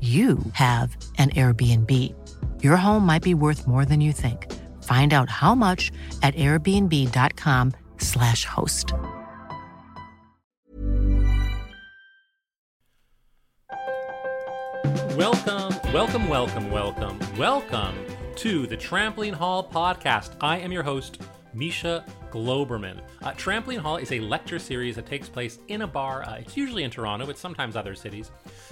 you have an Airbnb. Your home might be worth more than you think. Find out how much at airbnb.com/slash host. Welcome, welcome, welcome, welcome, welcome to the Trampoline Hall podcast. I am your host, Misha Glouberman. Uh, Trampoline Hall is a lecture series that takes place in a bar. Uh, it's usually in Toronto, but sometimes other cities.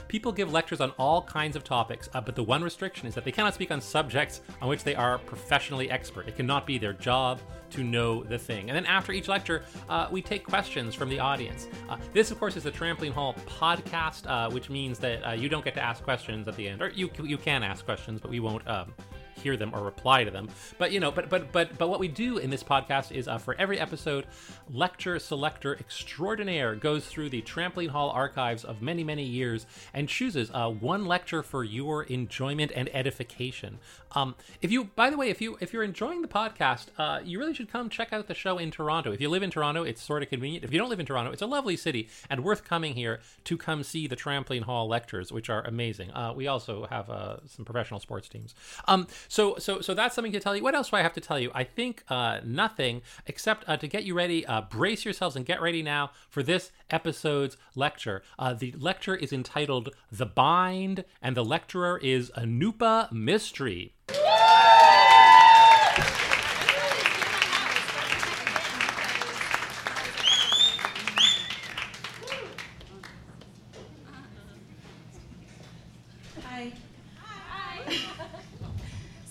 People give lectures on all kinds of topics, uh, but the one restriction is that they cannot speak on subjects on which they are professionally expert. It cannot be their job to know the thing. And then after each lecture, uh, we take questions from the audience. Uh, this, of course, is the Trampoline Hall podcast, uh, which means that you don't get to ask questions at the end, or you you can ask questions, but we won't. Um, hear them or reply to them. But you know, but but but but what we do in this podcast is uh, for every episode, lecture selector extraordinaire goes through the Trampoline Hall archives of many many years and chooses uh, one lecture for your enjoyment and edification. Um, if you, by the way, if you if you're enjoying the podcast, uh, you really should come check out the show in Toronto. If you live in Toronto, it's sort of convenient. If you don't live in Toronto, it's a lovely city and worth coming here to come see the Trampoline Hall lectures, which are amazing. Uh, we also have uh, some professional sports teams. Um, so so so that's something to tell you. What else do I have to tell you? I think uh, nothing except uh, to get you ready. Uh, brace yourselves and get ready now for this episode's lecture. Uh, the lecture is entitled "The Bind," and the lecturer is Anupa Mistry.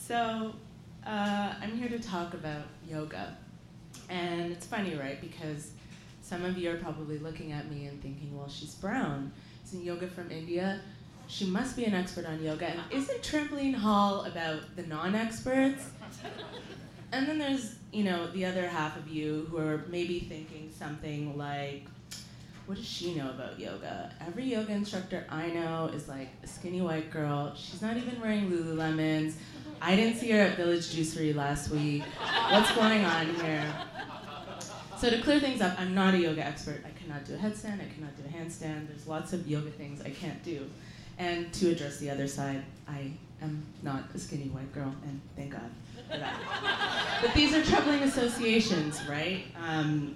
So, uh, I'm here to talk about yoga. And it's funny, right? Because some of you are probably looking at me and thinking, well, she's brown. Isn't yoga from India? She must be an expert on yoga. And isn't Trampoline Hall about the non experts? And then there's, you know, the other half of you who are maybe thinking something like, what does she know about yoga? Every yoga instructor I know is like a skinny white girl. She's not even wearing Lululemons. I didn't see her at Village Juicery last week. What's going on here? So to clear things up, I'm not a yoga expert. I cannot do a headstand. I cannot do a handstand. There's lots of yoga things I can't do. And to address the other side, I am not a skinny white girl, and thank God for that. but these are troubling associations, right? Um,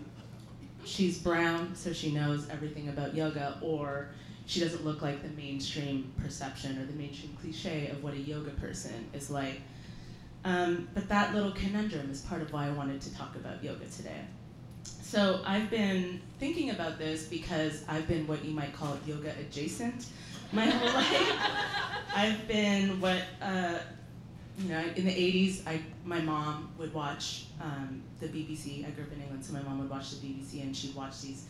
she's brown, so she knows everything about yoga, or she doesn't look like the mainstream perception or the mainstream cliche of what a yoga person is like. Um, but that little conundrum is part of why I wanted to talk about yoga today. So I've been thinking about this because I've been what you might call yoga adjacent my whole life. I've been what, uh, you know, in the 80s, I, my mom would watch um, the BBC. I grew up in England, so my mom would watch the BBC and she'd watch these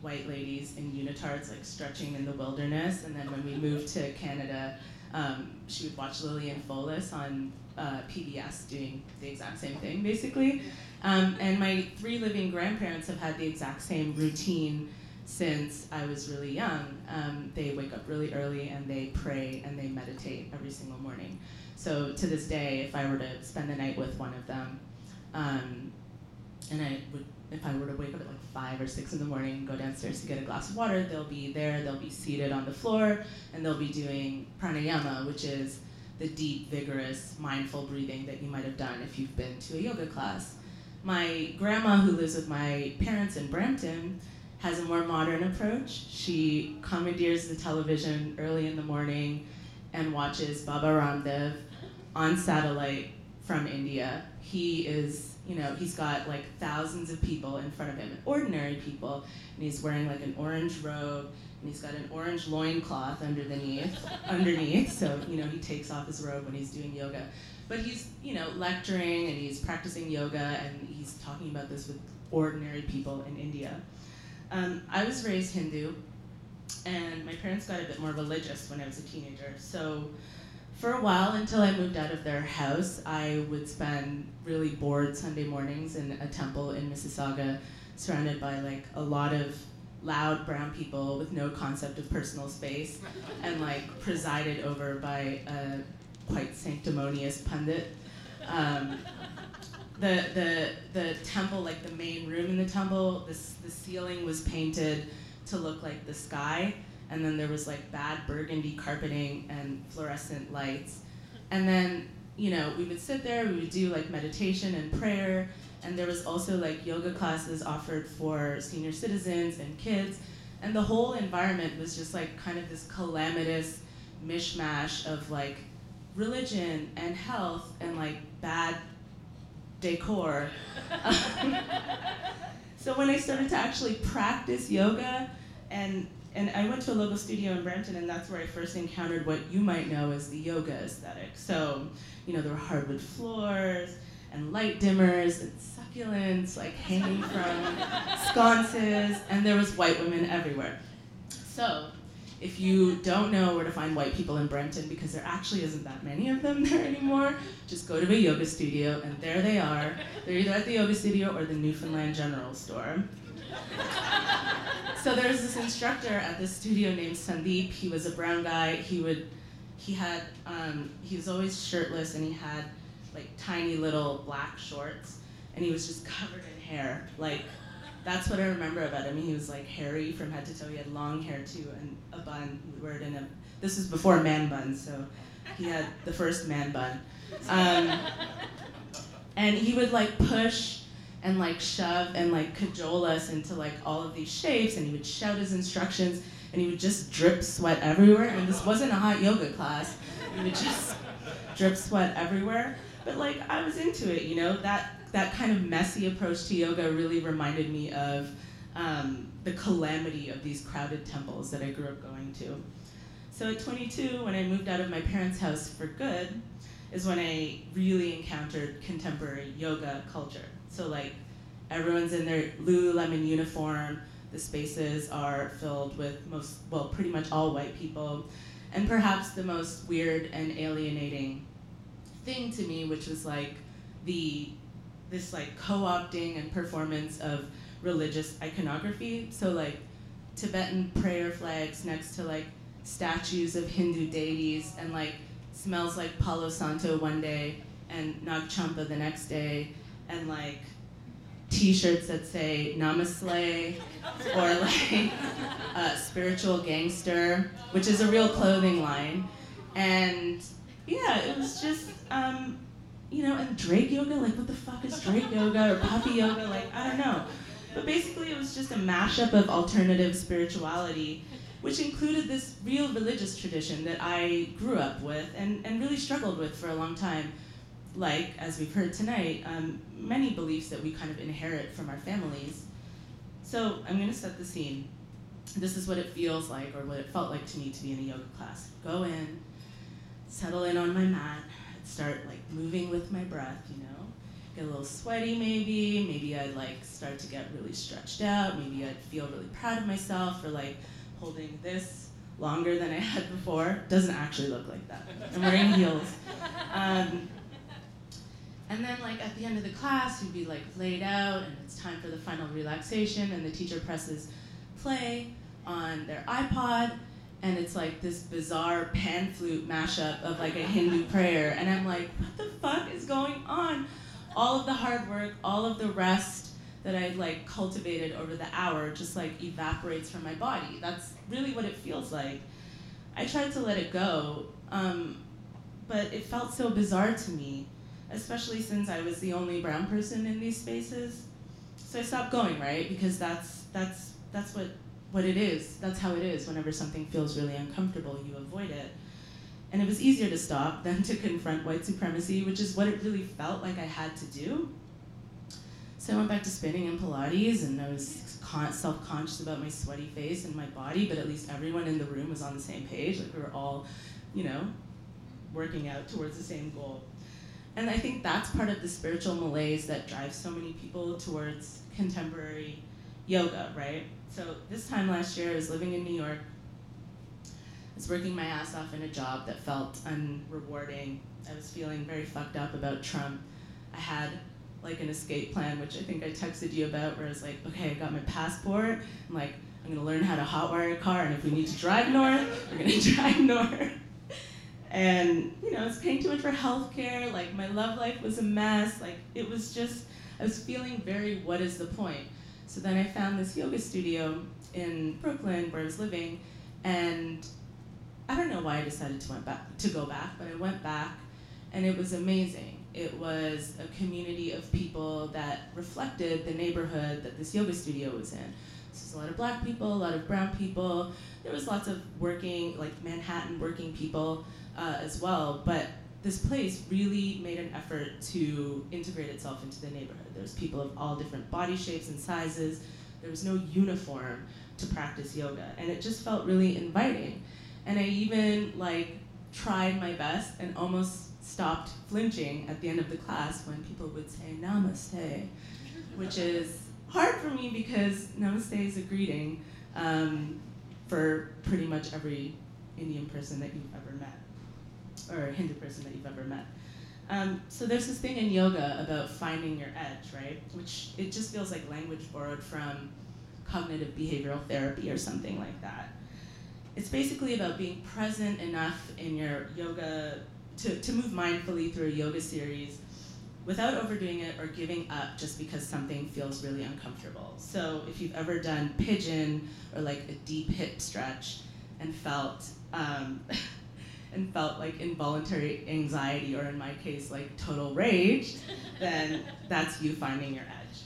white ladies in unitards like stretching in the wilderness. And then when we moved to Canada, um, she would watch Lilias Folan on uh, PBS doing the exact same thing, basically. Um, and my three living grandparents have had the exact same routine since I was really young. Um, they wake up really early and they pray and they meditate every single morning. So to this day, if I were to spend the night with one of them, um, and I would if I were to wake up at like five or six in the morning and go downstairs to get a glass of water, they'll be there, they'll be seated on the floor, and they'll be doing pranayama, which is the deep, vigorous, mindful breathing that you might have done if you've been to a yoga class. My grandma, who lives with my parents in Brampton, has a more modern approach. She commandeers the television early in the morning and watches Baba Ramdev on satellite from India. He is, you know, he's got like thousands of people in front of him, ordinary people, and he's wearing like an orange robe, and he's got an orange loincloth underneath, underneath, so, you know, he takes off his robe when he's doing yoga. But he's, you know, lecturing and he's practicing yoga and he's talking about this with ordinary people in India. Um, I was raised Hindu, and my parents got a bit more religious when I was a teenager. So for a while, until I moved out of their house, I would spend really bored Sunday mornings in a temple in Mississauga, surrounded by like a lot of loud brown people with no concept of personal space, and like presided over by a quite sanctimonious pundit. Um, the, the, the temple, like the main room in the temple, this, the ceiling was painted to look like the sky, and then there was like bad burgundy carpeting and fluorescent lights. And then, you know, we would sit there, we would do like meditation and prayer, and there was also like yoga classes offered for senior citizens and kids. And the whole environment was just like kind of this calamitous mishmash of like religion and health and like bad decor. so when I started to actually practice yoga, and and I went to a local studio in Brampton, and that's where I first encountered what you might know as the yoga aesthetic. So, you know, there were hardwood floors and light dimmers and succulents like hanging from sconces, and there was white women everywhere. So if you don't know where to find white people in Brampton, because there actually isn't that many of them there anymore, just go to a yoga studio, and there they are. They're either at the yoga studio or the Newfoundland General Store. so there's this instructor at this studio named Sandeep. He was a brown guy. He would, he had, um, he was always shirtless, and he had like tiny little black shorts, and he was just covered in hair, like that's what I remember about him. He was like hairy from head to toe. He had long hair too, and a bun. Would it in a. This was before man buns, so he had the first man bun. Um, and he would like push and like shove and like cajole us into like all of these shapes, and he would shout his instructions, and he would just drip sweat everywhere. And this wasn't a hot yoga class. He would just drip sweat everywhere. But like I was into it, you know that that kind of messy approach to yoga really reminded me of um, the calamity of these crowded temples that I grew up going to. So at 22, when I moved out of my parents' house for good, is when I really encountered contemporary yoga culture. So like everyone's in their Lululemon uniform, the spaces are filled with most, well, pretty much all white people, and perhaps the most weird and alienating thing to me, which was like the this like co-opting and performance of religious iconography. So like Tibetan prayer flags next to like statues of Hindu deities and like smells like Palo Santo one day and Nag Champa the next day and like t-shirts that say Namaste or like uh, spiritual gangster, which is a real clothing line. And yeah, it was just um, you know, and Drake yoga, like what the fuck is Drake yoga or puppy yoga? Like, I don't know. But basically, it was just a mashup of alternative spirituality, which included this real religious tradition that I grew up with and, and really struggled with for a long time. Like, as we've heard tonight, um, many beliefs that we kind of inherit from our families. So, I'm going to set the scene. This is what it feels like, or what it felt like to me to be in a yoga class. Go in, settle in on my mat, start like moving with my breath, you know. Get a little sweaty maybe, maybe I'd like start to get really stretched out, maybe I'd feel really proud of myself for like holding this longer than I had before. Doesn't actually look like that. I'm wearing heels. Um, and then like at the end of the class, you'd be like laid out and it's time for the final relaxation and the teacher presses play on their iPod and it's like this bizarre pan flute mashup of like a Hindu prayer, and I'm like, what the fuck is going on? All of the hard work, all of the rest that I've like cultivated over the hour just like evaporates from my body. That's really what it feels like. I tried to let it go, um, but it felt so bizarre to me, especially since I was the only brown person in these spaces. So I stopped going, right? Because that's that's that's what what it is. That's how it is. Whenever something feels really uncomfortable, you avoid it. And it was easier to stop than to confront white supremacy, which is what it really felt like I had to do. So I went back to spinning and Pilates, and I was self conscious about my sweaty face and my body, but at least everyone in the room was on the same page. Like we were all, you know, working out towards the same goal. And I think that's part of the spiritual malaise that drives so many people towards contemporary yoga, right? So this time last year, I was living in New York. I was working my ass off in a job that felt unrewarding. I was feeling very fucked up about Trump. I had like an escape plan, which I think I texted you about, where I was like, okay, I got my passport. I'm like, I'm gonna learn how to hotwire a car, and if we need to drive north, we're gonna drive north. And you know, I was paying too much for healthcare. Like my love life was a mess. Like it was just, I was feeling very, what is the point? So then I found this yoga studio in Brooklyn where I was living, and I don't know why I decided to went back to go back, but I went back, and it was amazing. It was a community of people that reflected the neighborhood that this yoga studio was in. So there's a lot of black people, a lot of brown people. There was lots of working, like Manhattan working people uh, as well. But this place really made an effort to integrate itself into the neighborhood. There's people of all different body shapes and sizes. There was no uniform to practice yoga, and it just felt really inviting. And I even like tried my best and almost stopped flinching at the end of the class when people would say namaste, which is hard for me because namaste is a greeting um, for pretty much every Indian person that you've ever met or a Hindu person that you've ever met. Um, so there's this thing in yoga about finding your edge, right? Which it just feels like language borrowed from cognitive behavioral therapy or something like that. It's basically about being present enough in your yoga to, to move mindfully through a yoga series without overdoing it or giving up just because something feels really uncomfortable. So if you've ever done pigeon or like a deep hip stretch and felt um, and felt like involuntary anxiety, or in my case, like total rage, then that's you finding your edge.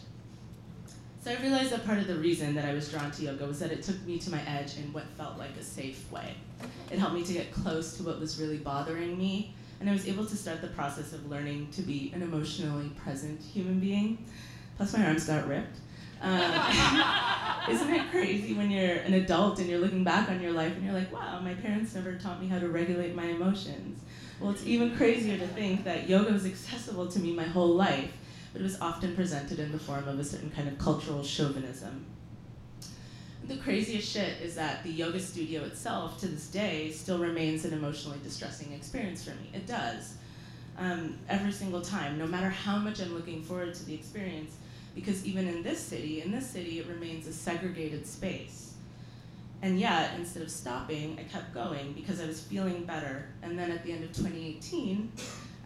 So I realized that part of the reason that I was drawn to yoga was that it took me to my edge in what felt like a safe way. It helped me to get close to what was really bothering me, and I was able to start the process of learning to be an emotionally present human being. Plus, my arms got ripped. Um, isn't it crazy when you're an adult and you're looking back on your life and you're like, wow, my parents never taught me how to regulate my emotions? Well, it's even crazier to think that yoga was accessible to me my whole life, but it was often presented in the form of a certain kind of cultural chauvinism. The craziest shit is that the yoga studio itself, to this day, still remains an emotionally distressing experience for me. It does. Um, every single time, no matter how much I'm looking forward to the experience, because even in this city, in this city, it remains a segregated space. And yet, instead of stopping, I kept going because I was feeling better. And then at the end of 2018,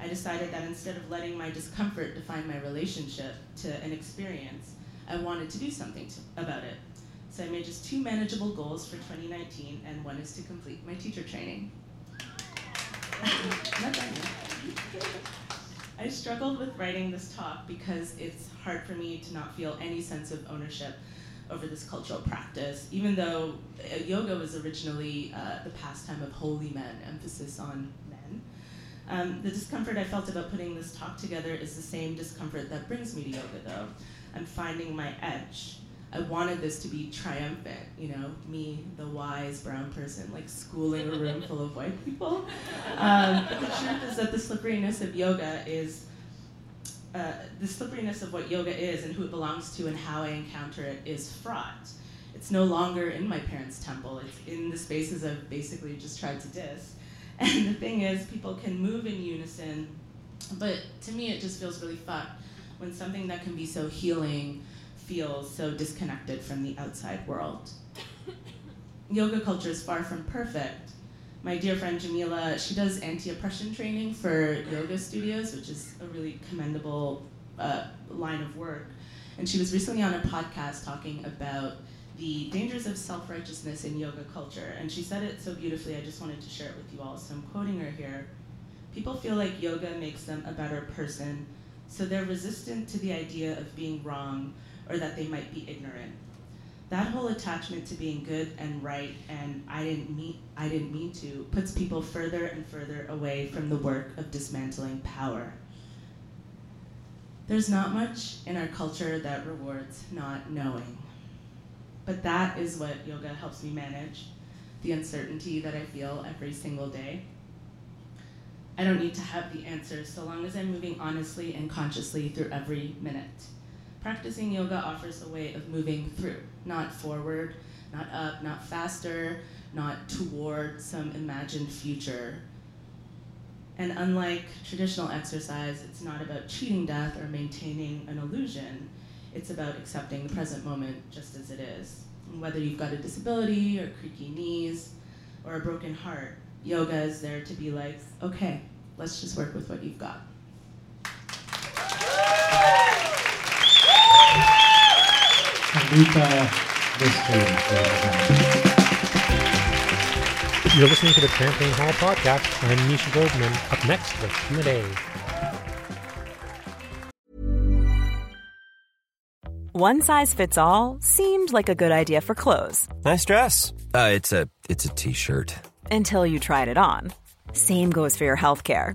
I decided that instead of letting my discomfort define my relationship to an experience, I wanted to do something to, about it. So I made just two manageable goals for 2019, and one is to complete my teacher training. I struggled with writing this talk because it's hard for me to not feel any sense of ownership over this cultural practice, even though uh, yoga was originally uh, the pastime of holy men, emphasis on men. Um, the discomfort I felt about putting this talk together is the same discomfort that brings me to yoga, though. I'm finding my edge. I wanted this to be triumphant, you know, me, the wise brown person, like schooling a room full of white people. Um, but the truth is that the slipperiness of yoga is, uh, the slipperiness of what yoga is and who it belongs to and how I encounter it is fraught. It's no longer in my parents' temple, it's in the spaces I've basically just tried to diss. And the thing is, people can move in unison, but to me it just feels really fucked when something that can be so healing feels so disconnected from the outside world. Yoga culture is far from perfect. My dear friend Jamila, she does anti-oppression training for yoga studios, which is a really commendable uh, line of work. And she was recently on a podcast talking about the dangers of self-righteousness in yoga culture. And she said it so beautifully, I just wanted to share it with you all. So I'm quoting her here. People feel like yoga makes them a better person, so they're resistant to the idea of being wrong or that they might be ignorant. that whole attachment to being good and right and I didn't mean I didn't mean to puts people further and further away from the work of dismantling power. There's not much in our culture that rewards not knowing. But that is what yoga helps me manage the uncertainty that I feel every single day. I don't need to have the answers so long as I'm moving honestly and consciously through every minute. Practicing yoga offers a way of moving through, not forward, not up, not faster, not toward some imagined future. And unlike traditional exercise, it's not about cheating death or maintaining an illusion. It's about accepting the present moment just as it is. And whether you've got a disability or creaky knees or a broken heart, yoga is there to be like, okay, let's just work with what you've got. You're listening to the Trampoline Hall podcast. I'm Misha Glouberman. Up next, the Q&A. One size fits all seemed like a good idea for clothes Nice dress. Uh, it's a it's a t-shirt. until you tried it on. Same goes for your healthcare.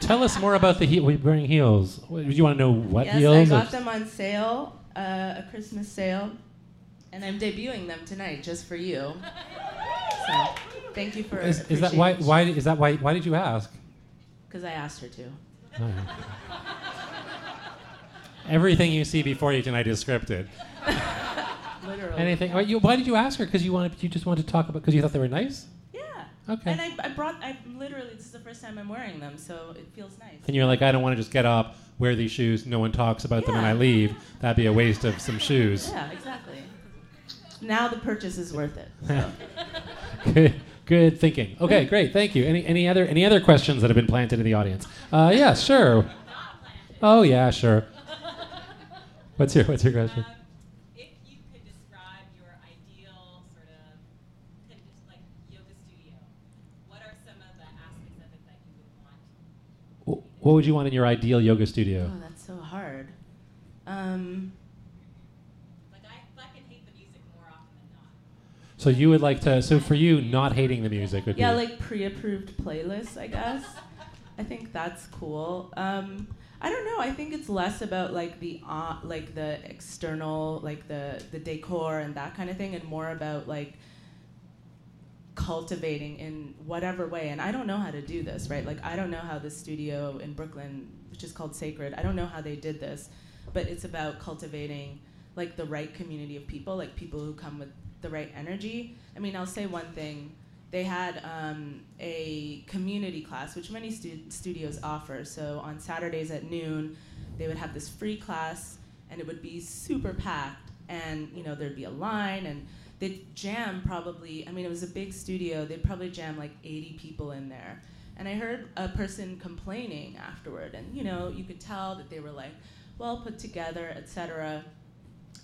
Tell us more about the heel. Wearing heels. Do you want to know what yes, heels? I or- got them on sale, uh, a Christmas sale, and I'm debuting them tonight just for you. So, thank you for Is, is that why? Why is that why? Why did you ask? Because I asked her to. Oh. Everything you see before you tonight is scripted. Literally. Anything? Why, you, why did you ask her? Because you wanted. You just wanted to talk about. Because you thought they were nice. Yeah. Okay. And I, I brought, I literally, this is the first time I'm wearing them, so it feels nice. And you're like, I don't want to just get up, wear these shoes, no one talks about them, and I leave. That'd be a waste of some shoes. Yeah, exactly. Now the purchase is worth it. So. Good, good thinking. Okay, great. Thank you. Any any other any other questions that have been planted in the audience? Uh, yeah, sure. Oh yeah, sure. What's your What's your question? Um, if you could describe your ideal sort of kind of just like yoga studio, what are some of the aspects of it that you would want? Wh- What would you want in your ideal yoga studio? Oh, that's so hard. Um, Like I fucking hate the music more often than not. So you would like to. So for you, not hating the music would yeah, be. like pre-approved playlists, I guess. I think that's cool. Um, I don't know. I think it's less about like the uh, like the external, like the the decor and that kind of thing, and more about like cultivating in whatever way. And I don't know how to do this, right? Like I don't know how the studio in Brooklyn, which is called Sacred, I don't know how they did this, but it's about cultivating like the right community of people, like people who come with the right energy. I mean, I'll say one thing. They had um, a community class, which many stu- studios offer. So on Saturdays at noon, they would have this free class, and it would be super packed. And you know, there'd be a line, and they'd jam probably. I mean, it was a big studio. They'd probably jam like 80 people in there. And I heard a person complaining afterward, and you know, you could tell that they were like well put together, etc.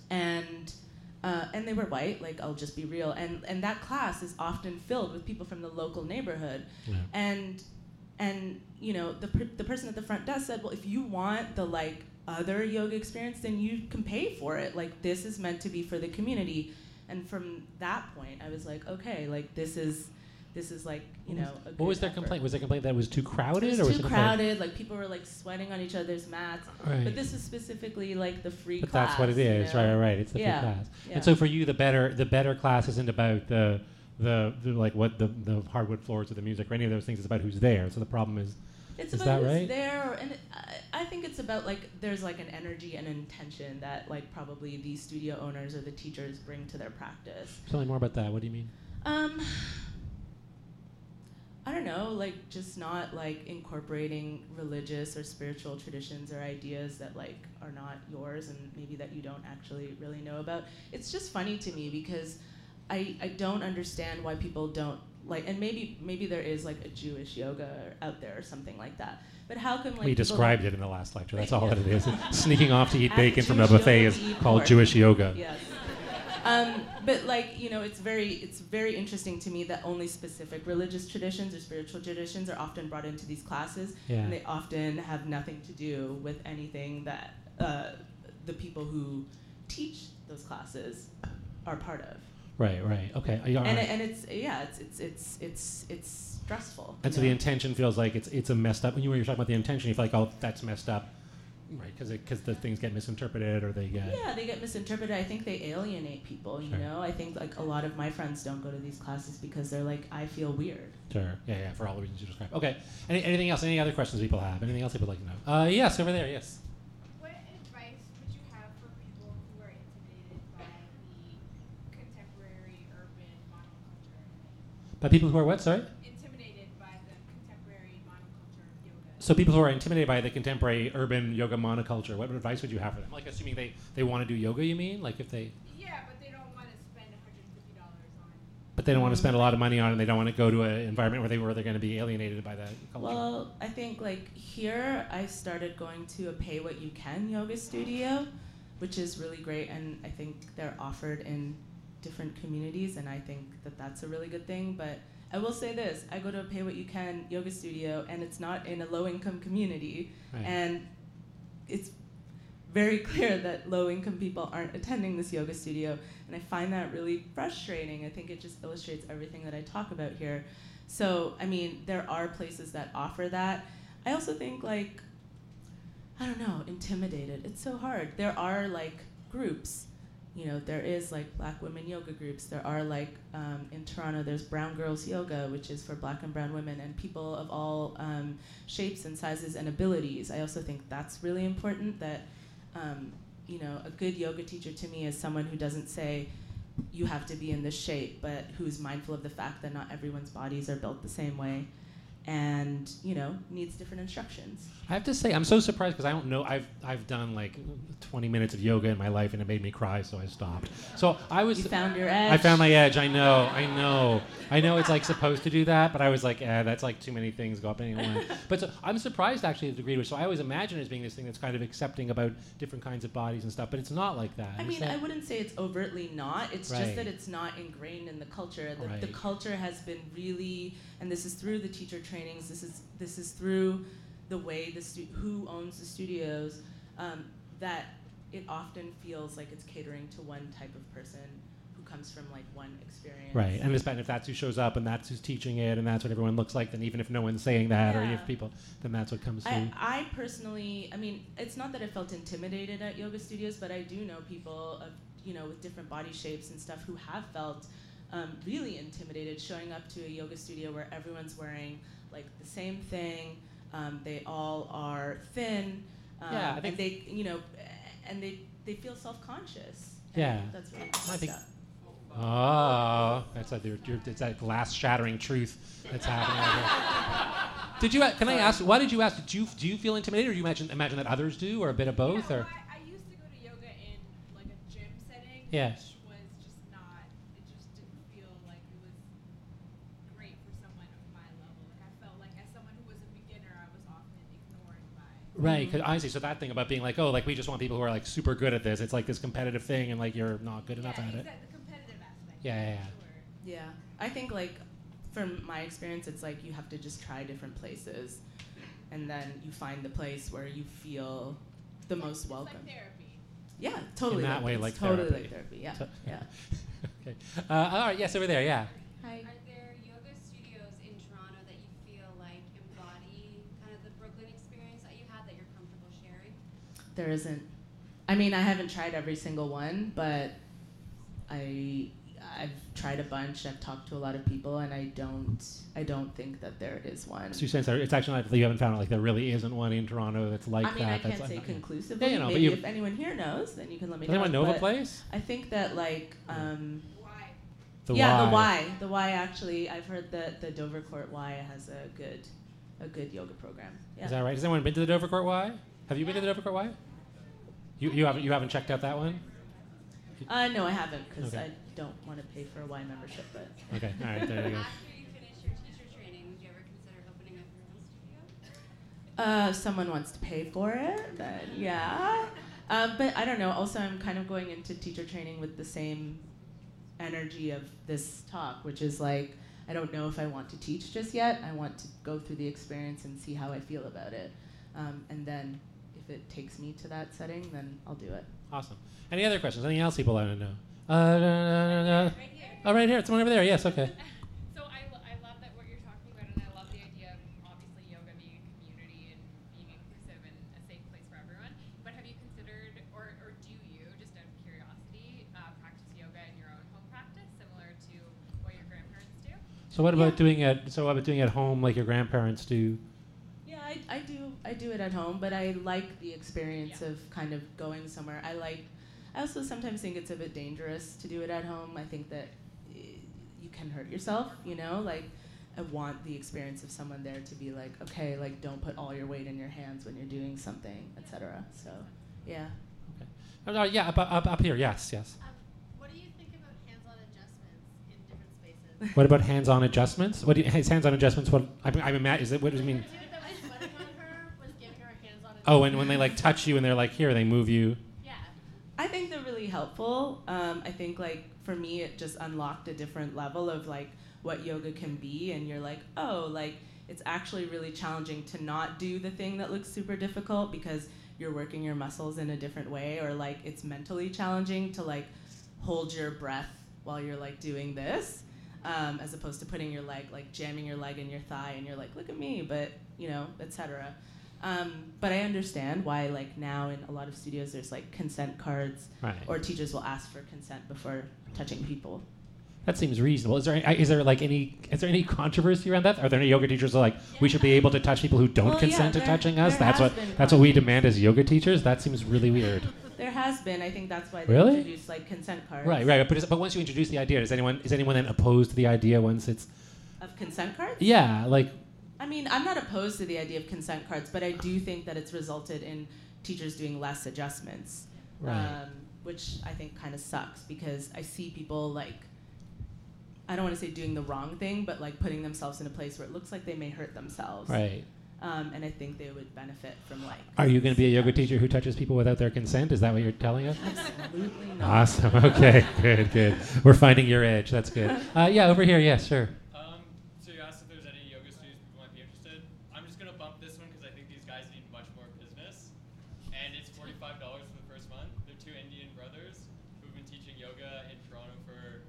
And uh, and they were white. Like I'll just be real. And and that class is often filled with people from the local neighborhood. Yeah. And and you know the per- the person at the front desk said, well, if you want the like other yoga experience, then you can pay for it. Like this is meant to be for the community. And from that point, I was like, okay, like this is this is like you know. A What was their effort. complaint? Was their complaint that it was too crowded, It was or was too it crowded. Like people were like sweating on each other's mats. Right. But this was specifically like the free. But class, that's what it is, you know? right? Right, right. It's the free class. yeah. And so for you, the better the better class isn't about the the, the like what the the hardwood floors or the music or any of those things. It's about who's there. So the problem is, It's is about that who's right? there, and it, I, I think it's about like there's like an energy and intention that like probably the studio owners or the teachers bring to their practice. Tell me more about that. What do you mean? Um, I don't know, like just not like incorporating religious or spiritual traditions or ideas that like are not yours and maybe that you don't actually really know about. It's just funny to me because I I don't understand why people don't like and maybe maybe there is like a Jewish yoga out there or something like that. But how come like we described don't- it in the last lecture. That's Right, all yeah. that it is. Sneaking off to eat At bacon from a buffet is called pork. Jewish yoga. Yes. Um, but like you know, it's very it's very interesting to me that only specific religious traditions or spiritual traditions are often brought into these classes, Yeah. and they often have nothing to do with anything that uh, the people who teach those classes are part of. Right, right. Okay. Are you all And, right? it, and it's yeah, it's it's it's it's it's stressful. And so the intention feels like it's it's a messed up. When you were talking about the intention, you feel like oh that's messed up, right? Because because the things get misinterpreted or they get Yeah, they get misinterpreted. I think they alienate people. You Sure. know, I think like a lot of my friends don't go to these classes because they're like, I feel weird. Sure. Yeah, yeah. For all the reasons you described. Okay. Any, anything else? Any other questions people have? Anything else people would like to know? Uh, yes, over there. Yes. What advice would you have for people who are intimidated by the contemporary urban monoculture? By people who are what? Sorry. Intimidated by the contemporary monoculture of yoga? So people who are intimidated by the contemporary urban yoga monoculture, what advice would you have for them? Like assuming they they want to do yoga, you mean? Like if they Yeah, but they don't want to spend $150 on. but they don't want to spend a lot of money on it and they don't want to go to an environment where they were they're going to be alienated by that culture. Well, I think like here I started going to a pay what you can yoga studio, which is really great, and I think they're offered in different communities, and I think that that's a really good thing. But I will say this: I go to a pay what you can yoga studio, and it's not in a low income community, Right. and it's very clear that low income people aren't attending this yoga studio and i find that really frustrating i think it just illustrates everything that i talk about here so i mean there are places that offer that i also think like i don't know intimidated it's so hard there are like groups you know there is like black women yoga groups. There are like um, in toronto there's brown girls yoga which is for black and brown women and people of all um, shapes and sizes and abilities. I also think that's really important that um, you know a good yoga teacher to me is someone who doesn't say you have to be in this shape but who's mindful of the fact that not everyone's bodies are built the same way and you know needs different instructions I have to say, I'm so surprised because I don't know. I've I've done like 20 minutes of yoga in my life, and it made me cry, so I stopped. So I was. you found your edge I found my edge. I know. I know. I know it's like supposed to do that, but I was like, eh, that's like too many things go up anyway. but so, I'm surprised actually at the degree to which. So I always imagine it as being this thing that's kind of accepting about different kinds of bodies and stuff, but it's not like that. I mean, that- I wouldn't say it's overtly not. It's Right. just that it's not ingrained in the culture. The, the culture has been really, and this is through the teacher trainings. This is this is through the way the stu- who owns the studios um, that it often feels like it's catering to one type of person who comes from like one experience. Right, and if that's who shows up, and that's who's teaching it, and that's what everyone looks like, then even if no one's saying that, or Yeah. if people, then that's what comes through. I, I personally, I mean, it's not that I felt intimidated at yoga studios, but I do know people of, you know, with different body shapes and stuff who have felt um, really intimidated showing up to a yoga studio where everyone's wearing like the same thing. Um, they all are thin. Um, Yeah, I think- and they, you know, and they they feel self-conscious. Yeah. that's really I think- up. Oh, that's a, you're, you're, it's that glass shattering truth that's happening. out here. Did you? Can I ask? Why did you ask? Did you do you feel intimidated, or do you imagine imagine that others do, or a bit of both, yeah, or? well, I, I used to go to yoga in like a gym setting, Yeah. which was just not. It just didn't feel like it was great for someone of my level. Like I felt like as someone who was a beginner, I was often ignored by. Right, because I see. So that thing about being like, oh, like we just want people who are like super good at this. It's like this competitive thing, and like you're not good enough yeah, at it. the competitive aspect. Yeah, yeah, yeah. Sure. Yeah, I think like from my experience, it's like you have to just try different places, and then you find the place where you feel the It's most it's welcome. Like therapy. Yeah, totally. In that like way, it's like totally therapy. like therapy. Yeah, So- yeah. okay. Uh, all right. Yes, over there. Yeah. Hi. Are there yoga studios there isn't. I mean, I haven't tried every single one, but I I've tried a bunch. I've talked to a lot of people, and I don't I don't think that there is one. So you're saying it's actually not that you haven't found it. Like there really isn't one in Toronto that's like I mean, that. I can't that's say conclusively. Yeah, you know, but Maybe you- if anyone here knows, then you can let me Does know. anyone know of a place? I think that like um, The yeah, Y. the Y, the Y. Actually, I've heard that the Dovercourt Y has a good a good yoga program. Yeah. Is that right? Has anyone been to the Dovercourt Y? Have you been to the Dovercourt Y? You, you haven't you haven't checked out that one? Uh, no, I haven't because Okay. I don't want to pay for a Y membership. But Okay, all right, there you go. After you finish your teacher training, would you ever consider opening up your own studio? uh, someone wants to pay for it, then yeah. Um, but I don't know. Also, I'm kind of going into teacher training with the same energy of this talk, which is like I don't know if I want to teach just yet. I want to go through the experience and see how I feel about it, um, and then if it takes me to that setting, then I'll do it. Awesome. Any other questions? Anything else people want to know? Uh, no, no, no, no. Right here. Oh, right here. It's one over there. Yes. Okay. So I, lo- I love that what you're talking about, and I love the idea of obviously yoga being a community and being inclusive and a safe place for everyone. But have you considered, or, or do you, just out of curiosity, uh, practice yoga in your own home practice, similar to what your grandparents do? So what about doing it? So what about doing it at home, like your grandparents do? Yeah, I, I do I do it at home, but I like the experience of kind of going somewhere. I like I also sometimes think it's a bit dangerous to do it at home. I think that eh, you can hurt yourself, you know? Like I want the experience of someone there to be like, okay, like don't put all your weight in your hands when you're doing something, etc. So, yeah. Oh, no, yeah, up, up, up here. Yes, yes. Um, what do you think about hands-on adjustments in different spaces? What about hands-on adjustments? What do you, is hands-on adjustments? What I mean, I'm ima- is it? What does it mean? The dude that was sweating on her was giving her a hands-on Oh, and when they like touch you and they're like here, they move you. Yeah. I think they're really helpful. Um, I think like for me, it just unlocked a different level of like what yoga can be, and you're like, oh, like it's actually really challenging to not do the thing that looks super difficult because you're working your muscles in a different way, or like it's mentally challenging to like hold your breath while you're like doing this. Um, as opposed to putting your leg, like jamming your leg in your thigh, and you're like, look at me, but you know, etc. Um, but I understand why, like now in a lot of studios, there's like consent cards, Right. or teachers will ask for consent before touching people. That seems reasonable. Is there any, is there like any is there any controversy around that? Are there any yoga teachers who are like we should be able to touch people who don't Well, yeah, consent to touching us? That's what that's what we demand as yoga teachers. That seems really weird. There has been. I think that's why they Really? introduced like consent cards. right, right. But is, but once you introduce the idea, is anyone is anyone then opposed to the idea once it's Of consent cards. yeah like I mean, I'm not opposed to the idea of consent cards, but I do think that it's resulted in teachers doing less adjustments, Right. um, which I think kind of sucks because I see people like. I don't want to say doing the wrong thing, but like putting themselves in a place where it looks like they may hurt themselves. right. Um, and I think they would benefit from like. Are you going to be a yoga teacher who touches people without their consent? Is that what you're telling us? Absolutely not. Awesome. Okay. Good. Good. We're finding your edge. That's good. Uh, yeah. Over here. Yes. sure. Um, so you asked if there's any yoga studios people might be interested. I'm just gonna bump this one because I think these guys need much more business, and it's forty-five dollars for the first month. They're two Indian brothers who've been teaching yoga in Toronto for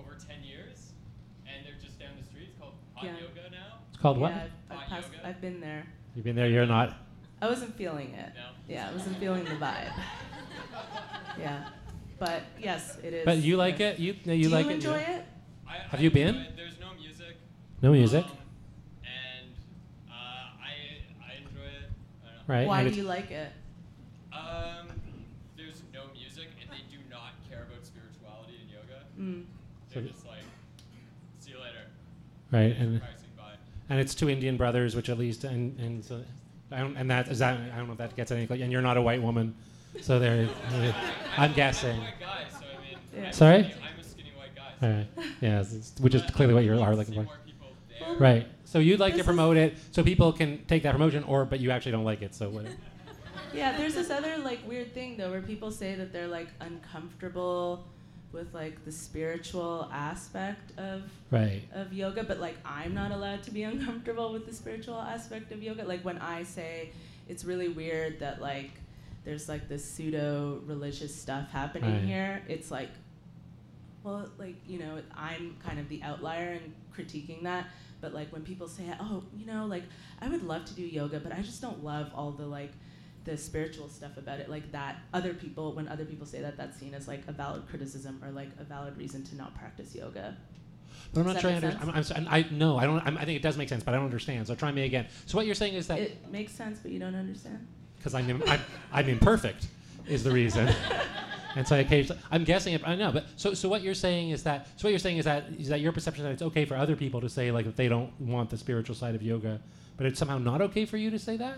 over ten years, and they're just down the street. It's called Hot Yeah. Yoga now. It's called what? Yeah, I've, I've, passed. I've been there. You've been there. You're not. I wasn't feeling it. No. Yeah, I wasn't feeling the vibe. yeah, but yes, it is. But you like it. You no, you Do like you it. enjoy yeah. it? I, Have I you been? it. There's no music. No music. Um, and uh, I I enjoy it. I. Right. Why do you like it? Um, there's no music, and they do not care about spirituality in yoga. Mm. They're So- just like, see you later. Right. And Pricing by. And it's two Indian brothers, which at least and and so I don't and that is that I don't know if that gets any and you're not a white woman, so there. I'm guessing. Guy, so I mean, Yeah. Sorry? skinny- I'm a skinny white guy. All right. Yeah. it's- it's- which is clearly what you are looking for. more. Right. So you'd like to promote it so people can take that promotion, or but you actually don't like it. So what? Yeah, there's this other like weird thing though, where people say that they're like uncomfortable with like the spiritual aspect of Right. of yoga, but like I'm not allowed to be uncomfortable with the spiritual aspect of yoga. Like when I say it's really weird that like there's like this pseudo religious stuff happening Right. here, it's like well, like, you know, I'm kind of the outlier in critiquing that. But like when people say, oh, you know, like I would love to do yoga, but I just don't love all the like the spiritual stuff about it, like that other people, when other people say that, that's seen as like a valid criticism or like a valid reason to not practice yoga. But I'm Does not trying sure I'm, I'm, I'm, I no, I don't. I think it does make sense, but I don't understand. So try me again. So what you're saying is that It makes sense, but you don't understand. because I'm, im- I'm I'm imperfect is the reason. And so I occasionally, I'm guessing it. I know, but so so what you're saying is that so what you're saying is that is that your perception that it's okay for other people to say like if they don't want the spiritual side of yoga, but it's somehow not okay for you to say that.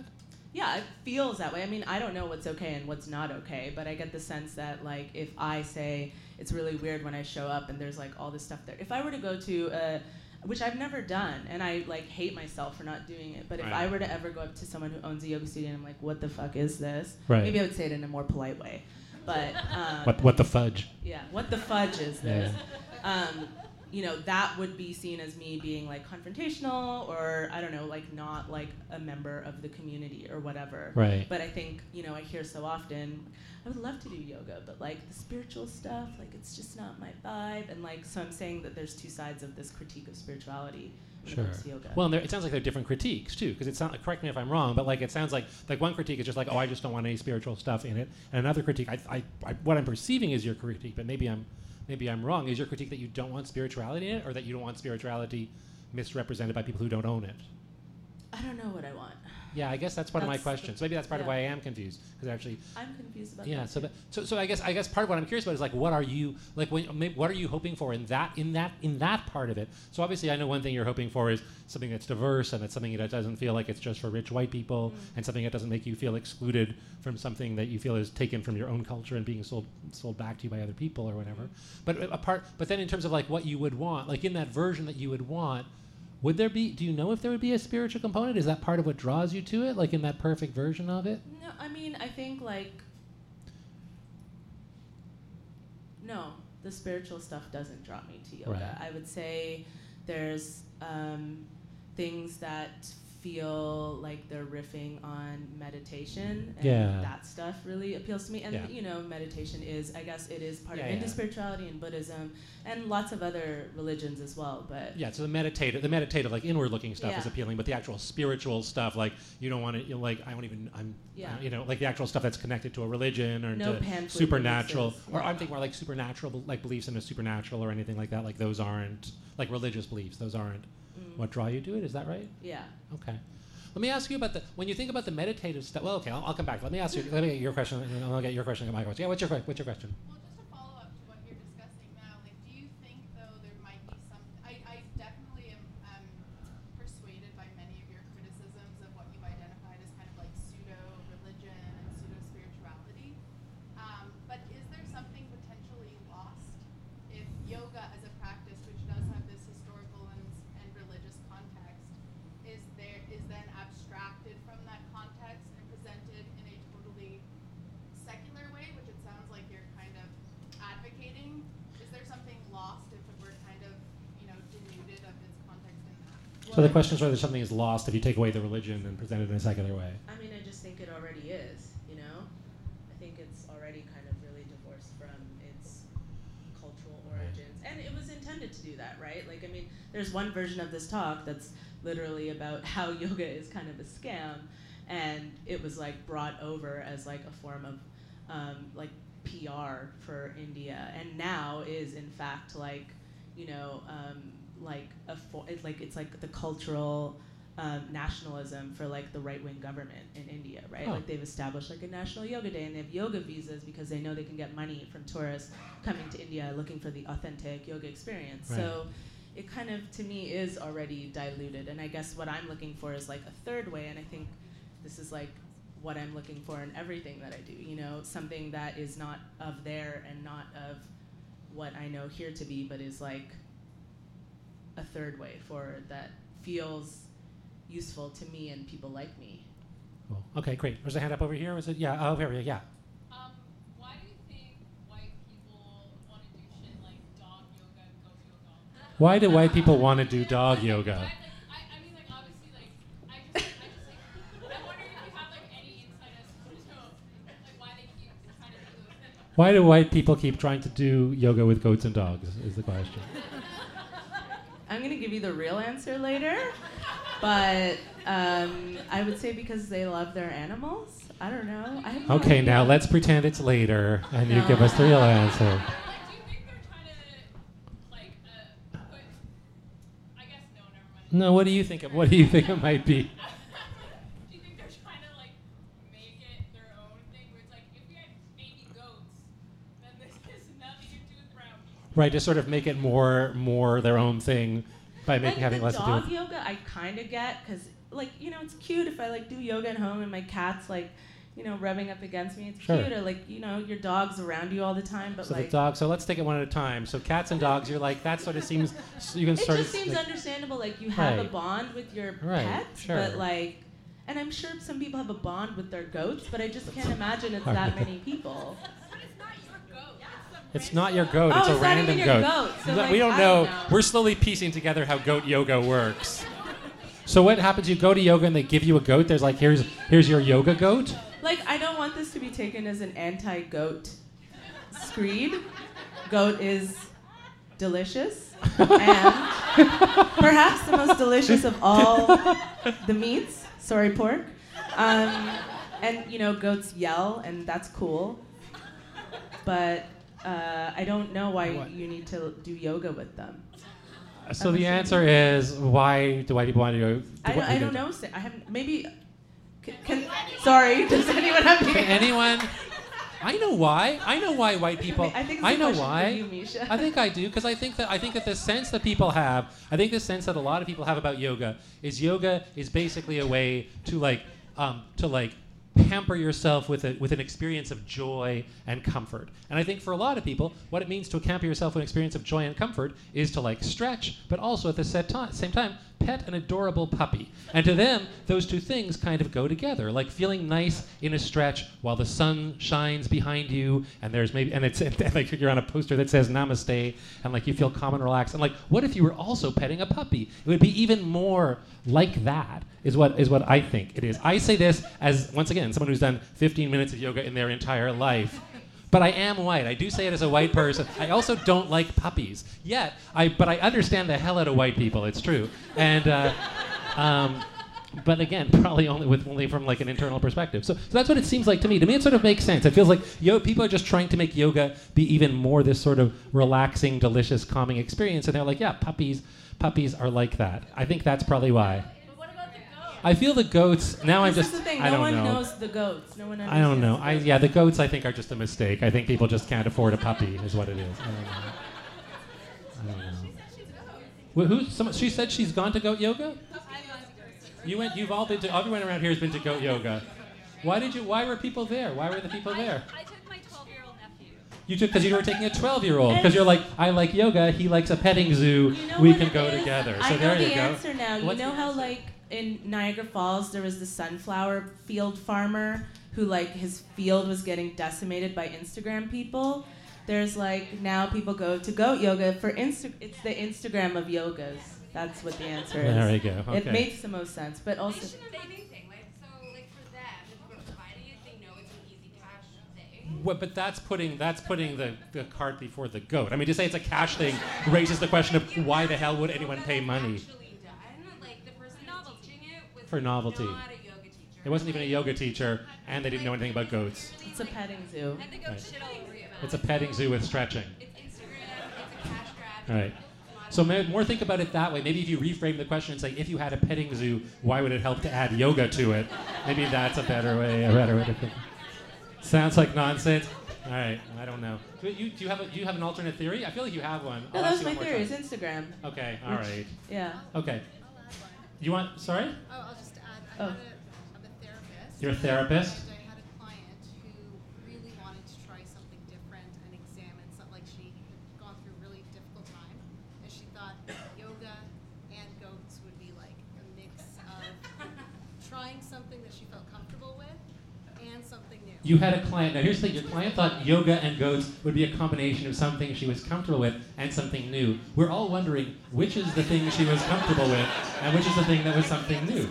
Yeah, it feels that way. I mean, I don't know what's okay and what's not okay, but I get the sense that like if I say it's really weird when I show up and there's like all this stuff there. If I were to go to a which I've never done, and I like hate myself for not doing it. But if I were to ever go up to someone who owns a yoga studio and I'm like, "What the fuck is this?" Right. Maybe I would say it in a more polite way. But um, What what the fudge? yeah, what the fudge is this? Yeah. Um, you know, that would be seen as me being like confrontational or I don't know, like not like a member of the community or whatever. Right. But I think, you know, I hear so often, I would love to do yoga, but like the spiritual stuff, like it's just not my vibe. And like, so I'm saying that there's two sides of this critique of spirituality Sure. it comes to yoga. Well, it sounds like there are different critiques too, because it sounds. Correct me if I'm wrong, but like it sounds like like one critique is just like, oh, I just don't want any spiritual stuff in it, and another critique, I, I, I what I'm perceiving is your critique, but maybe I'm maybe I'm wrong. Is your critique that you don't want spirituality in it, or that you don't want spirituality misrepresented by people who don't own it? I don't know what I want. Yeah, I guess that's one of my questions. Maybe that's part of why I am confused, because actually, I'm confused about yeah. that. So, but, so, so I guess I guess part of what I'm curious about is like, what are you like? When, what are you hoping for in that in that in that part of it? So obviously, I know one thing you're hoping for is something that's diverse and it's something that doesn't feel like it's just for rich white people, and something that doesn't make you feel excluded from something that you feel is taken from your own culture and being sold sold back to you by other people or whatever. But uh, apart, but then in terms of like what you would want, like in that version that you would want. Would there be? Do you know if there would be a spiritual component? Is that part of what draws you to it? Like in that perfect version of it? No, I mean, I think like no, the spiritual stuff doesn't draw me to yoga. Right. I would say there's um, things that feel like they're riffing on meditation and Yeah. that stuff really appeals to me and Yeah. you know meditation is i guess it is part Yeah, of Hindu yeah. spirituality and buddhism and lots of other religions as well but Yeah, so the meditative, the meditative, like inward-looking stuff is appealing, but the actual spiritual stuff, like you don't want to, you know, like I don't even, I'm, Yeah. uh, you know, like the actual stuff that's connected to a religion or No to supernatural, or. I'm thinking more like supernatural, like beliefs in a supernatural or anything like that. Like those aren't like religious beliefs. Those aren't. What draw you to it. Is that right? yeah Okay. Let me ask you about the when you think about the meditative stuff. Well, okay, I'll, I'll come back. Let me ask you. Let me get your question, and then I'll get your question and my question. Yeah, what's your what's your question? Well, just to follow up to what you're discussing now, like, do you think though there might be some? I, I definitely am um, persuaded by many of your criticisms of what you've identified as kind of like pseudo religion and pseudo spirituality. Um, but is there something potentially lost if yoga as a practice, which does have this historical and, and religious context, is there is then abstracted from that context and presented in a totally secular way, which it sounds like you're kind of advocating, is there something lost if it were kind of, you know, denuded of its context in that? So the question is whether something is lost if you take away the religion and present it in a secular way. I mean, I just think it already is, you know? I think it's already kind of really divorced from its cultural origins. And it was intended to do that, right? Like, I mean, there's one version of this talk that's literally about how yoga is kind of a scam. And it was like brought over as like a form of um, like PR for India. And now is in fact like, you know, um, like a fo- it's like it's like the cultural um, nationalism for like the right wing government in India, right? Oh. Like they've established like a national yoga day and they have yoga visas because they know they can get money from tourists coming to India looking for the authentic yoga experience. Right. So it kind of to me is already diluted and I guess what I'm looking for is like a third way and I think this is like what I'm looking for in everything that I do, you know, something that is not of there and not of what I know here to be, but is like a third way forward that feels useful to me and people like me. Cool. Okay, great. There's a hand up over here. Was it? Yeah. Oh, over here. Yeah. Um, why do white people want to do shit like dog yoga and goat? Why do white people want to do dog yoga? I, I mean, like, obviously, like, I just, I just, like, I'm wondering if you have, like, any insight as to, like, why they keep trying to do those. Why do white people keep trying to do yoga with goats and dogs? Is the question. I'm gonna give you the real answer later. but um, I would say because they love their animals. I don't know. I have no Okay, idea. now let's pretend it's later and you give us the real answer. Do you think they're trying to, like, uh, put, I guess, no, never mind. No, what do you think? Of, what do you think it might be? Do you think they're trying to, like, make it their own thing where it's like, if we had baby goats, then this has nothing to do with brown people? Right, to sort of make it more more their own thing by making having less to do dog with. yoga, I kind of get because, like, you know, it's cute if I like do yoga at home and my cat's like, you know, rubbing up against me. It's Sure. cute. Or like, you know, your dog's around you all the time, but So like, the dog. So let's take it one at a time. So cats and dogs. You're like that. Sort of seems. You can it sort just of. seems like- understandable. Like you have Right. a bond with your Right, pet, sure. but like, and I'm sure some people have a bond with their goats, but I just can't imagine it's that many people. But it's not your goat. It's not your goat. Oh, it's a it's not random goat. goat, so, like, we don't know. don't know. We're slowly piecing together how goat yoga works. So what happens? You go to yoga and they give you a goat. There's like here's here's your yoga goat. Like, I don't want this to be taken as an anti-goat screed. Goat is delicious, and perhaps the most delicious of all the meats. Sorry, pork. Um, and you know, goats yell, and that's cool. But uh, I don't know why you need to do yoga with them. So I'm the assuming- answer is why do white people want to do? I don't, I don't know. Sa- I haven't. Maybe. Can, can, sorry. Does anyone have Can anyone? I know why. I know why white people. I think it's a know question for why. you, Misha. I think I do because I think that I think that the sense that people have, I think the sense that a lot of people have about yoga is yoga is basically a way to like um, to like pamper yourself with a, with an experience of joy and comfort. And I think for a lot of people, what it means to pamper yourself with an experience of joy and comfort is to like stretch, but also at the set same time pet an adorable puppy. And to them, those two things kind of go together, like feeling nice in a stretch while the sun shines behind you, and there's maybe and it's and like you're on a poster that says Namaste, and like you feel calm and relaxed. And like, what if you were also petting a puppy? It would be even more like that. Is what is what I think it is. I say this as once again someone who's done 15 minutes of yoga in their entire life. But I am white. I do say it as a white person. I also don't like puppies. Yet, I but I understand the hell out of white people. It's true. And uh, um, but again, probably only with only from like an internal perspective. So, so that's what it seems like to me. To me, it sort of makes sense. It feels like yo, people are just trying to make yoga be even more this sort of relaxing, delicious, calming experience. And they're like, yeah, puppies, puppies are like that. I think that's probably why. I feel the goats. Now I'm just. is the thing. I No don't one know. knows the goats. No one. I don't know. understands I yeah, the goats I think are just a mistake. I think people just can't afford a puppy, is what it is. I don't know. I don't know. Wh- who? Some, she said she's gone to goat yoga. You went. You've all been to. Everyone around here has been to goat yoga. Why did you? Why were people there? Why were the people there? I took my 12 year old nephew. You took because you were taking a 12 year old because you're like I like yoga. He likes a petting zoo. You know we can go is? together. So I know there the you go. answer now. What's you know how answer? like in Niagara Falls there was the sunflower field farmer who like his field was getting decimated by Instagram people. There's like now people go to goat yoga for Insta. It's the Instagram of yogas. That's what the answer is. There we go. It makes the most sense, but also. They shouldn't have anything. Like so, like for them, if we're providing it, they know it's an easy cash thing. What, but that's putting that's putting the, the cart before the goat. I mean, to say it's a cash thing raises the question of why the hell would anyone pay money Actually done. Like the person who's teaching it was for novelty? not a yoga teacher. It wasn't even a yoga teacher, and they didn't know anything about goats. It's a petting zoo. And Right. shit all over you. It's a petting zoo with stretching. It's Instagram. It's a cash grab. All right. So more think about it that way. Maybe if you reframe the question and say, if you had a petting zoo, why would it help to add yoga to it? Maybe that's a better way. A better way to think. Sounds like nonsense. All right. I don't know. Do you, do you have a, do you have an alternate theory? I feel like you have one. No, I'll that was my theory. time. It's Instagram. Okay. All right. Yeah. Okay. You want? Sorry. Oh, I'll just add. I Oh. a, I'm a therapist. You're a therapist. And I had a client who really wanted to try something different and examine something. Like she had gone through a really difficult time, and she thought yoga and goats would be like a mix of trying something that she felt comfortable with and something new. You had a client. Now here's the thing: your client thought yoga and goats would be a combination of something she was comfortable with and something new. We're all wondering which is the thing she was comfortable with and which is the thing that was something new.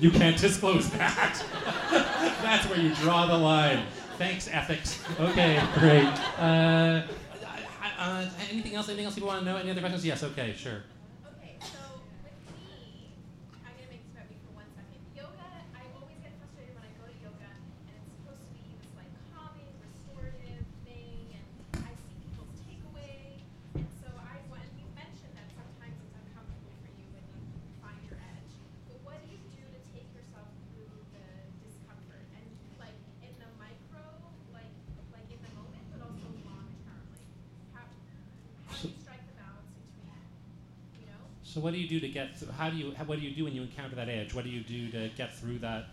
You can't disclose that. That's where you draw the line. Thanks, ethics. Okay, great. Uh, uh, anything else? Anything else people want to know? Any other questions? Yes. Okay, sure. Okay, so with me, I'm gonna make So what do you do to get? How do you? What do you do when you encounter that edge? What do you do to get through that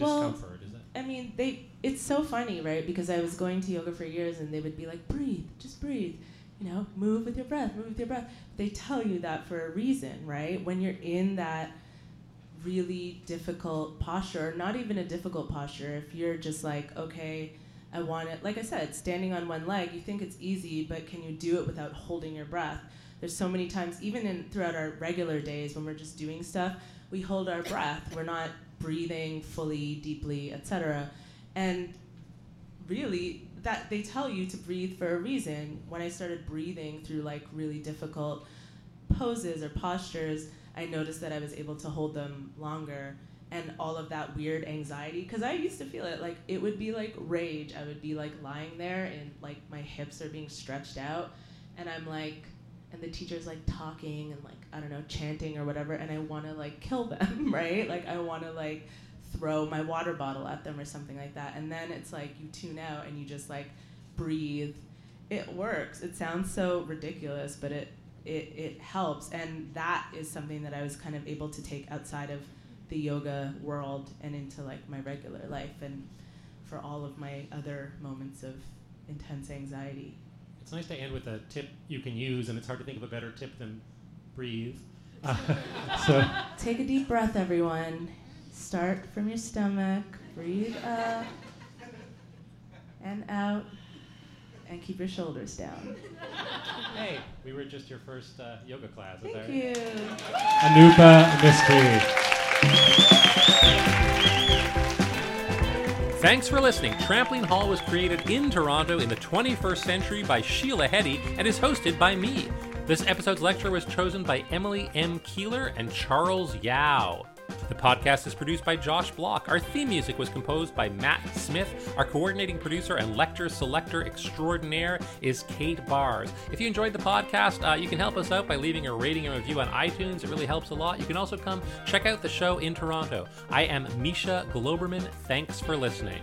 Well, discomfort? Is it? I mean, they. It's so funny, right? Because I was going to yoga for years, and they would be like, "Breathe, just breathe." You know, move with your breath, move with your breath. They tell you that for a reason, right? When you're in that really difficult posture, or not even a difficult posture, if you're just like, okay, I want it, like I said, standing on one leg, you think it's easy, but can you do it without holding your breath? There's so many times, even in throughout our regular days when we're just doing stuff, we hold our breath. We're not breathing fully, deeply, etc. And really, that they tell you to breathe for a reason. When I started breathing through like really difficult poses or postures, I noticed that I was able to hold them longer and all of that weird anxiety because I used to feel it like it would be like rage. I would be like lying there and like my hips are being stretched out and I'm like and the teacher's like talking and like I don't know chanting or whatever and I want to like kill them, right? Like I want to like throw my water bottle at them or something like that. And then it's like you tune out and you just like breathe. It works. It sounds so ridiculous, but it it, it helps and that is something that I was kind of able to take outside of the yoga world and into like my regular life and for all of my other moments of intense anxiety. It's nice to end with a tip you can use, and it's hard to think of a better tip than breathe. Uh, so Take a deep breath, everyone. Start from your stomach. Breathe up and out, and keep your shoulders down. hey, we were just your first uh, yoga class. Is Thank that you. Anupa Mistry. Thanks for listening. Trampoline Hall was created in Toronto in the 21st century by Sheila Heti and is hosted by me. This episode's lecture was chosen by Emily M. Keeler and Charles Yao. The podcast is produced by Josh Block. Our theme music was composed by Matt Smith. Our coordinating producer and lecture selector extraordinaire is Kate Bars. If you enjoyed the podcast, uh, you can help us out by leaving a rating and review on iTunes. It really helps a lot. You can also come check out the show in Toronto. I am Misha Glouberman. Thanks for listening.